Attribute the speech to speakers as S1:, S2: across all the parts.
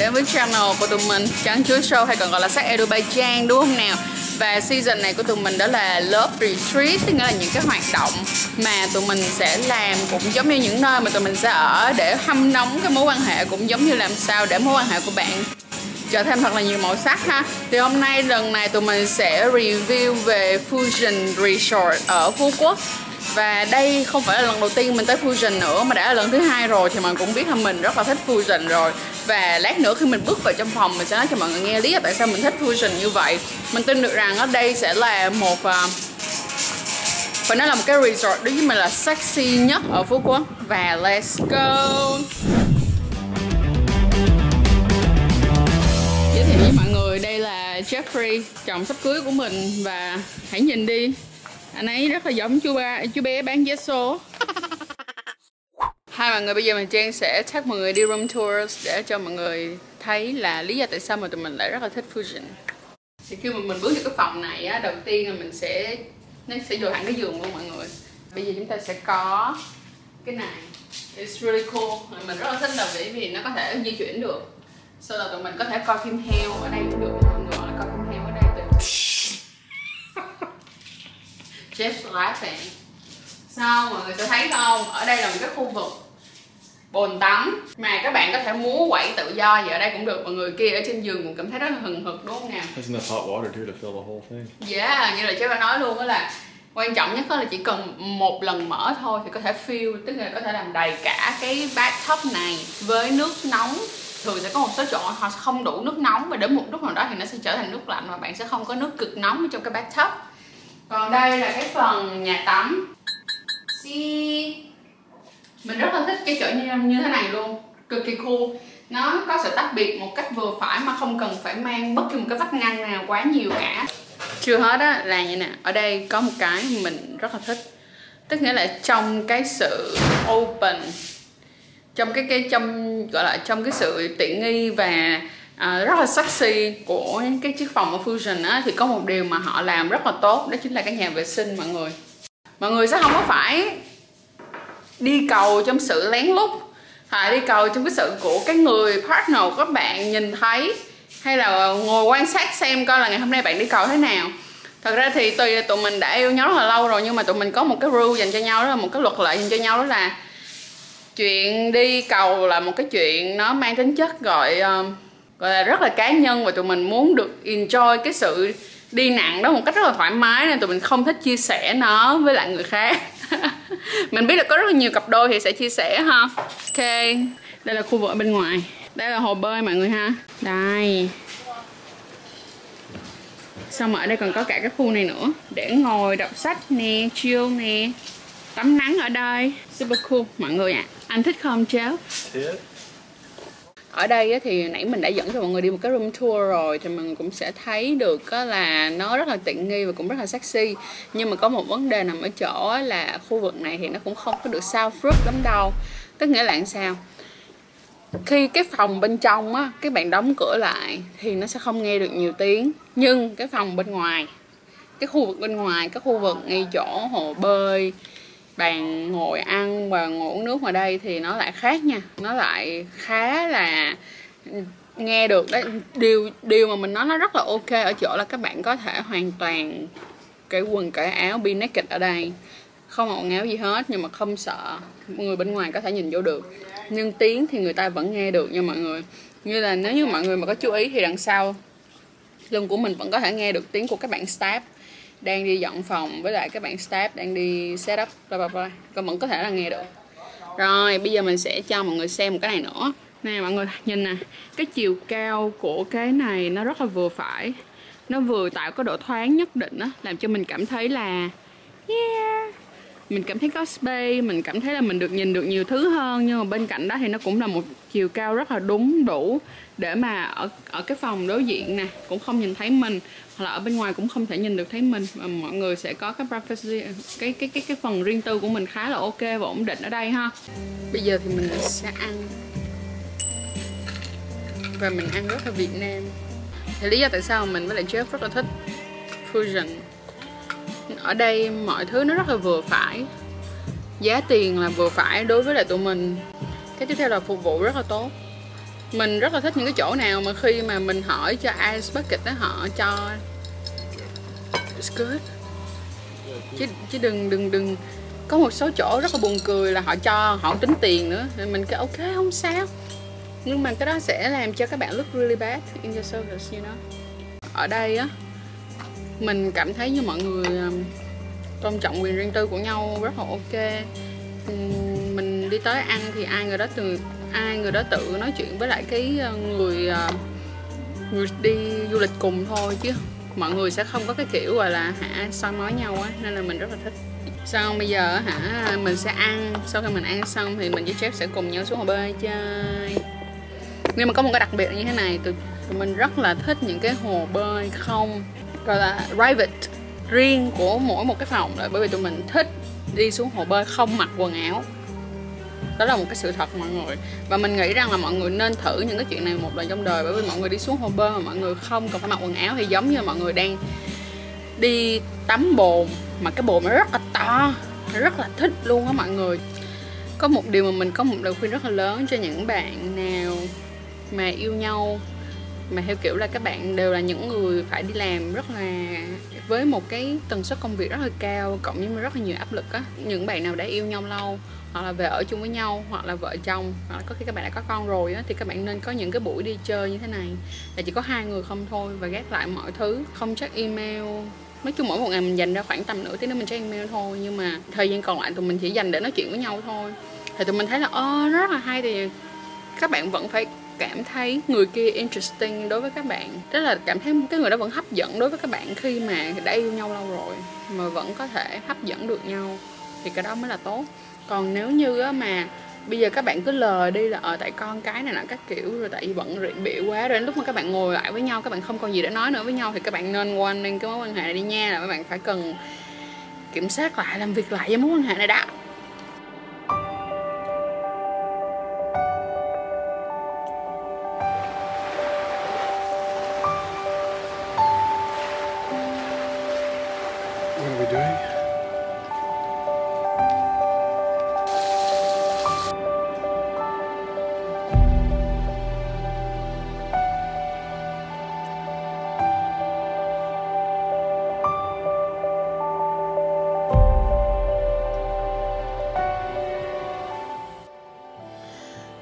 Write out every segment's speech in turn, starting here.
S1: đến với channel của tụi mình. Trắng Chuối Show hay còn gọi là sắc Azerbaijan đúng không nào? Và season này của tụi mình đó là Love Retreat, Tức nghĩa là những cái hoạt động mà tụi mình sẽ làm cũng giống như những nơi mà tụi mình sẽ ở Để hâm nóng cái mối quan hệ, cũng giống như làm sao để mối quan hệ của bạn trở thêm thật là nhiều màu sắc ha. Thì hôm nay, lần này tụi mình sẽ review về Fusion Resort ở Phú Quốc và đây không phải là lần đầu tiên mình tới Fusion nữa mà đã là lần thứ hai rồi thì mình cũng biết là mình rất là thích Fusion rồi. Và lát nữa khi mình bước vào trong phòng mình sẽ nói cho mọi người nghe lý do tại sao mình thích Fusion như vậy. Mình tin được rằng ở đây sẽ là một uh, phải nói là một cái resort đối với mình là sexy nhất ở Phú Quốc. Và let's go. Giới thiệu với mọi người đây là Jeffrey chồng sắp cưới của mình. Và hãy nhìn đi anh ấy rất là giống chú ba, chú bé bán vé số. Hai mọi người bây giờ mình trang sẽ chắc mọi người đi room tours để cho mọi người thấy là lý do tại sao mà tụi mình lại rất là thích fusion. Thì khi mà mình bước vào cái phòng này á, đầu tiên là mình sẽ, nó sẽ vô hẳn cái giường luôn mọi người. Bây giờ chúng ta sẽ có cái này. It's really cool. Mình rất là thích là bởi vì nó có thể di chuyển được. Sau đó tụi mình có thể coi phim heo ở đây cũng được mọi người là coi phim heo just laughing sao mọi người sẽ thấy không? Ở đây là một cái khu vực bồn tắm mà các bạn có thể múa quẩy tự do vậy ở đây cũng được. Mọi người kia ở trên giường cũng cảm thấy rất là hừng hực đúng không nào?
S2: There's enough hot water too to fill the whole thing.
S1: yeah như là chế nói luôn đó là quan trọng nhất đó là chỉ cần một lần mở thôi thì có thể fill tức là có thể làm đầy cả cái bathtub này với nước nóng. Thường sẽ có một số chỗ họ không đủ nước nóng và đến một lúc nào đó thì nó sẽ trở thành nước lạnh và bạn sẽ không có nước cực nóng trong cái bathtub còn đây là cái phần nhà tắm. See? mình rất là thích cái chỗ như, như thế này luôn cực kỳ cool. Nó có sự tách biệt một cách vừa phải mà không cần phải mang bất kỳ một cái vách ngăn nào quá nhiều cả. Chưa hết á là như nè. Ở đây có một cái mình rất là thích. Tức nghĩa là trong cái sự open trong cái cái trong gọi là trong cái sự tiện nghi và à, rất là sexy của cái chiếc phòng ở Fusion á thì có một điều mà họ làm rất là tốt đó chính là cái nhà vệ sinh mọi người. Mọi người sẽ không có phải đi cầu trong sự lén lút hay đi cầu trong cái sự của cái người partner của các bạn nhìn thấy hay là ngồi quan sát xem coi là ngày hôm nay bạn đi cầu thế nào. Thật ra thì tùy tụi mình đã yêu nhau rất là lâu rồi nhưng mà tụi mình có một cái rule dành cho nhau đó là một cái luật lệ dành cho nhau đó là chuyện đi cầu là một cái chuyện nó mang tính chất gọi uh, gọi là rất là cá nhân và tụi mình muốn được enjoy cái sự đi nặng đó một cách rất là thoải mái nên tụi mình không thích chia sẻ nó với lại người khác. Mình biết là có rất là nhiều cặp đôi thì sẽ chia sẻ ha. Ok, đây là khu vực ở bên ngoài. Đây là hồ bơi mọi người ha. Đây. Xong rồi ở đây còn có cả cái khu này nữa. Để ngồi, đọc sách nè, chill nè. Tắm nắng ở đây. Super cool, mọi người ạ. À. anh thích không chéo
S2: thích
S1: ở đây thì nãy mình đã dẫn cho mọi người đi một cái room tour rồi thì mình cũng sẽ thấy được là nó rất là tiện nghi và cũng rất là sexy. Nhưng mà có một vấn đề nằm ở chỗ là khu vực này thì nó cũng không có được soundproof lắm đâu. Tức nghĩa là làm sao? Khi cái phòng bên trong á các bạn đóng cửa lại thì nó sẽ không nghe được nhiều tiếng. Nhưng cái phòng bên ngoài, cái khu vực bên ngoài, cái khu vực ngay chỗ hồ bơi bàn ngồi ăn và ngồi uống nước ngoài đây thì nó lại khác nha. Nó lại khá là ừ, nghe được đấy. Điều điều mà mình nói nó rất là ok ở chỗ là các bạn có thể hoàn toàn cái quần cởi áo be naked ở đây. Không mặc áo gì hết, nhưng mà không sợ người bên ngoài có thể nhìn vô được. Nhưng tiếng thì người ta vẫn nghe được nha mọi người. Như là nếu như mọi người mà có chú ý thì đằng sau lưng của mình vẫn có thể nghe được tiếng của các bạn staff đang đi dọn phòng với lại các bạn staff đang đi setup bla bla bla. Còn vẫn có thể là nghe được. Rồi, bây giờ mình sẽ cho mọi người xem một cái này nữa. Nè, mọi người nhìn nè. Cái chiều cao của cái này nó rất là vừa phải. Nó vừa tạo có độ thoáng nhất định á, làm cho mình cảm thấy là, yeah mình cảm thấy có space, mình cảm thấy là mình được nhìn được nhiều thứ hơn, nhưng mà bên cạnh đó thì nó cũng là một chiều cao rất là đúng đủ để mà ở ở cái phòng đối diện nè, cũng không nhìn thấy mình, hoặc là ở bên ngoài cũng không thể nhìn được thấy mình. Mà mọi người sẽ có cái privacy, cái cái cái cái phần riêng tư của mình khá là ok và ổn định ở đây ha. Bây giờ thì mình sẽ ăn. Và mình ăn rất là Việt Nam. Thì lý do tại sao mình với lại Jeff rất là thích fusion ở đây mọi thứ nó rất là vừa phải. Giá tiền là vừa phải đối với lại tụi mình. Cái tiếp theo là phục vụ rất là tốt. Mình rất là thích những cái chỗ nào mà khi mà mình hỏi cho ice bucket đó, họ cho it's good. Chứ chứ đừng đừng đừng. Có một số chỗ rất là buồn cười là họ cho, họ tính tiền nữa. Nên mình cứ ok, không sao. Nhưng mà cái đó sẽ làm cho các bạn look really bad in your service, you know. Ở đây á mình cảm thấy như mọi người um, tôn trọng quyền riêng tư của nhau rất là ok. Mình đi tới ăn thì ai người đó từ ai người đó tự nói chuyện với lại cái ờ, người ờ, người đi du lịch cùng thôi chứ mọi người sẽ không có cái kiểu gọi là hả soi mói nhau á nên là mình rất là thích. Xong bây giờ hả mình sẽ ăn sau khi mình ăn xong thì mình với chef sẽ cùng nhau xuống hồ bơi chơi. Nhưng mà có một cái đặc biệt như thế này tụi, tụi mình rất là thích những cái hồ bơi không gọi là private. Riêng của mỗi một cái phòng rồi bởi vì tụi mình thích đi xuống hồ bơi không mặc quần áo. Đó là một cái sự thật mọi người. Và mình nghĩ rằng là mọi người nên thử những cái chuyện này một lần trong đời bởi vì mọi người đi xuống hồ bơi mà mọi người không cần phải mặc quần áo thì giống như mọi người đang đi tắm bồn. Mà cái bồn nó rất là to rất là thích luôn á mọi người. Có một điều mà mình có một lời khuyên rất là lớn cho những bạn nào mà yêu nhau mà theo kiểu là các bạn đều là những người phải đi làm rất là, với một cái tần suất công việc rất là cao, cộng với rất là nhiều áp lực á. Những bạn nào đã yêu nhau lâu, hoặc là về ở chung với nhau, hoặc là vợ chồng, hoặc là có khi các bạn đã có con rồi á, thì các bạn nên có những cái buổi đi chơi như thế này. Là chỉ có hai người không thôi và gác lại mọi thứ. Không check email. Nói chung mỗi một ngày mình dành ra khoảng tầm nửa tiếng nữa mình check email thôi, nhưng mà thời gian còn lại tụi mình chỉ dành để nói chuyện với nhau thôi. Thì tụi mình thấy là ờ, ơ rất là hay thì các bạn vẫn phải cảm thấy người kia interesting đối với các bạn. Đó là cảm thấy cái người đó vẫn hấp dẫn đối với các bạn khi mà đã yêu nhau lâu rồi, mà vẫn có thể hấp dẫn được nhau, thì cái đó mới là tốt. Còn nếu như mà bây giờ các bạn cứ lờ đi là ở tại con cái này nọ các kiểu, rồi tại vì bận rượu bịu quá. Rồi đến lúc mà các bạn ngồi lại với nhau, các bạn không còn gì để nói nữa với nhau, thì các bạn nên quan nên cái mối quan hệ này đi nha, là các bạn phải cần kiểm soát lại, làm việc lại với mối quan hệ này đã.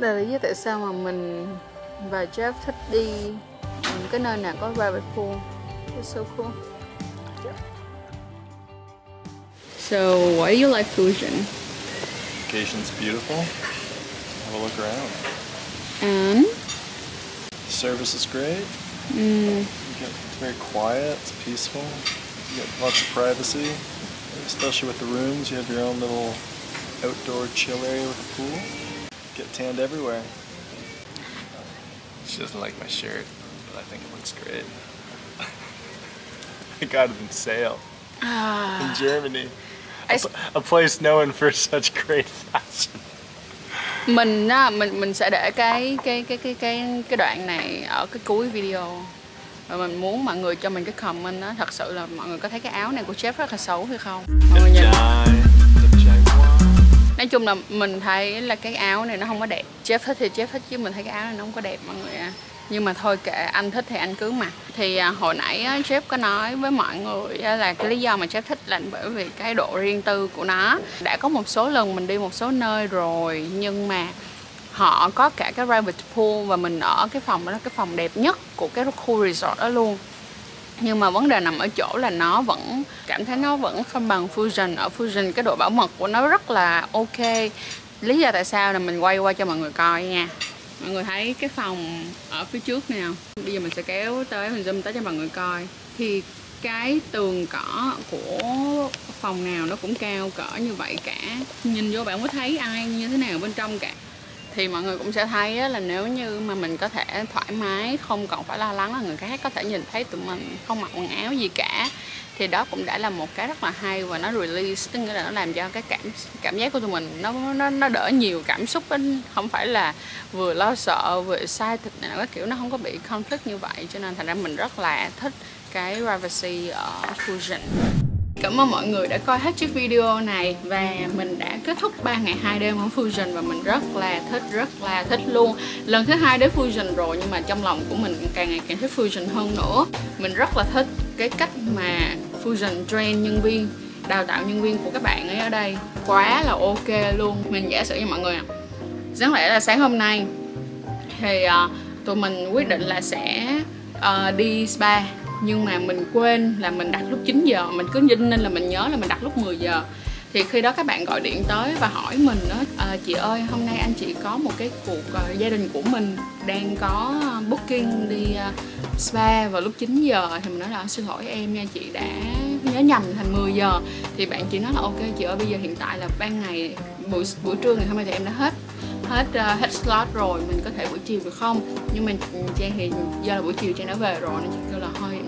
S1: Là lý do tại sao mà mình và Jeff thích đi những cái nơi nào có private pool it's so cool So why do you like Fusion?
S2: Location's beautiful. Have a look around.
S1: And?
S2: The service is great.
S1: Mm.
S2: Get, it's very quiet, it's peaceful. You get lots of privacy, especially with the rooms. You have your own little outdoor chill area with a pool. Get tanned everywhere. She doesn't like my shirt, but I think it looks great. I got it in sale
S1: ah.
S2: in Germany. A, a place known for such great fashion.
S1: Mình á, mình mình sẽ để cái cái cái cái cái cái đoạn này ở cái cuối video. Và mình muốn mọi người cho mình cái comment đó thật sự là mọi người có thấy cái áo này của Jeff rất là xấu hay không? Mọi người nhìn nói chung là mình thấy là cái áo này nó không có đẹp. Jeff thích thì Jeff thích chứ mình thấy cái áo này nó không có đẹp mọi người à nhưng mà thôi kệ anh thích thì anh cứ mặc. Thì à, hồi nãy á, Jeff có nói với mọi người á, là cái lý do mà Jeff thích là bởi vì cái độ riêng tư của nó. Đã có một số lần mình đi một số nơi rồi nhưng mà họ có cả cái private pool và mình ở cái phòng đó là cái phòng đẹp nhất của cái khu resort đó luôn nhưng mà vấn đề nằm ở chỗ là nó vẫn, cảm thấy nó vẫn không bằng Fusion. Ở Fusion, cái độ bảo mật của nó rất là ok. Lý do tại sao là mình quay qua cho mọi người coi nha. Mọi người thấy cái phòng ở phía trước nào bây giờ mình sẽ kéo tới mình zoom tới cho mọi người coi. Thì cái tường cỏ của phòng nào nó cũng cao cỡ như vậy cả. Nhìn vô bạn có thấy ai như thế nào bên trong cả? Thì mọi người cũng sẽ thấy là nếu như mà mình có thể thoải mái, không còn phải lo lắng là người khác có thể nhìn thấy tụi mình không mặc quần áo gì cả, thì đó cũng đã là một cái rất là hay và nó release, tức nghĩa là nó làm cho cái cảm cảm giác của tụi mình nó nó nó đỡ nhiều cảm xúc ấy. không phải là vừa lo sợ, vừa sai thịt này cái kiểu nó không có bị conflict như vậy, cho nên thành ra mình rất là thích cái privacy ở Fusion Cảm ơn mọi người đã coi hết chiếc video này và mình đã kết thúc 3 ngày 2 đêm ở Fusion và mình rất là thích, rất là thích luôn. Lần thứ hai đến Fusion rồi nhưng mà trong lòng của mình càng ngày càng thích Fusion hơn nữa. Mình rất là thích cái cách mà Fusion train nhân viên đào tạo nhân viên của các bạn ấy ở đây quá là ok luôn mình giả sử cho mọi người đáng lẽ là sáng hôm nay thì uh, tụi mình quyết định là sẽ uh, đi spa nhưng mà mình quên là mình đặt lúc 9 giờ mình cứ dinh nên là mình nhớ là mình đặt lúc 10 giờ. Thì khi đó các bạn gọi điện tới và hỏi mình đó à, ờ, chị ơi hôm nay anh chị có một cái cuộc uh, gia đình của mình đang có ờ, booking đi uh, spa vào lúc 9 giờ. Thì mình nói là xin lỗi em nha chị đã nhớ nhầm thành 10 giờ. Thì bạn chị nói là ok chị ơi bây giờ hiện tại là ban ngày buổi buổi trưa ngày hôm nay thì em đã hết hết uh, hết slot rồi mình có thể buổi chiều được không? Nhưng mình trang thì do là buổi chiều trang đã về rồi nên chị kêu là thôi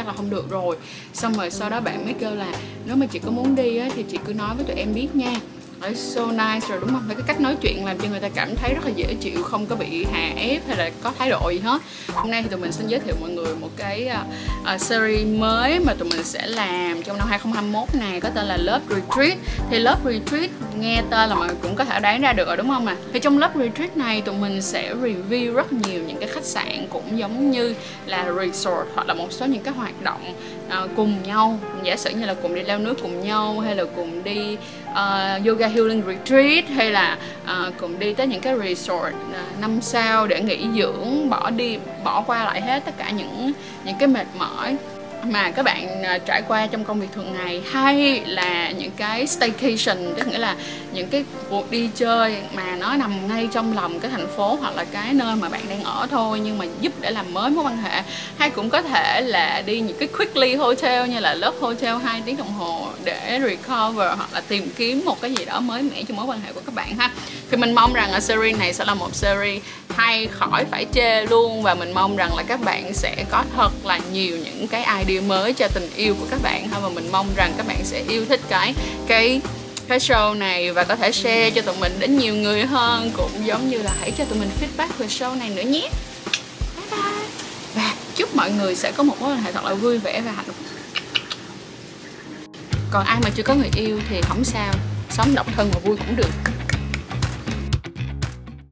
S1: chắc là không được rồi. Xong rồi sau đó bạn mới kêu là nếu mà chị có muốn đi á, thì chị cứ nói với tụi em biết nha. Đấy, so nice rồi đúng không? Cái cách nói chuyện làm cho người ta cảm thấy rất là dễ chịu Không có bị hà ép hay là có thái độ gì hết Hôm nay thì tụi mình xin giới thiệu mọi người một cái uh, uh, series mới mà tụi mình sẽ làm trong năm 2021 này Có tên là lớp Retreat Thì lớp Retreat nghe tên là mọi người cũng có thể đoán ra được rồi đúng không ạ? À? Thì trong lớp Retreat này tụi mình sẽ review rất nhiều những cái khách sạn cũng giống như là resort Hoặc là một số những cái hoạt động uh, cùng nhau Giả sử như là cùng đi leo núi cùng nhau hay là cùng đi uh, yoga healing retreat hay là uh, cùng đi tới những cái resort uh, năm sao để nghỉ dưỡng bỏ đi bỏ qua lại hết tất cả những những cái mệt mỏi mà các bạn uh, trải qua trong công việc thường ngày hay là những cái staycation tức nghĩa là những cái cuộc đi chơi mà nó nằm ngay trong lòng cái thành phố hoặc là cái nơi mà bạn đang ở thôi, nhưng mà giúp để làm mới mối quan hệ. Hay cũng có thể là đi những cái quickly hotel như là lớp hotel 2 tiếng đồng hồ để recover hoặc là tìm kiếm một cái gì đó mới mẻ cho mối quan hệ của các bạn ha. Thì mình mong rằng ở series này sẽ là một series hay khỏi phải chê luôn, và mình mong rằng là các bạn sẽ có thật là nhiều những cái idea mới cho tình yêu của các bạn ha. Và mình mong rằng các bạn sẽ yêu thích cái cái cái show này và có thể share cho tụi mình đến nhiều người hơn, cũng giống như là hãy cho tụi mình feedback về show này nữa nhé. Bye bye. Và chúc mọi người sẽ có một mối quan hệ thật là vui vẻ và hạnh phúc. Còn ai mà chưa có người yêu thì không sao, sống độc thân và vui cũng được.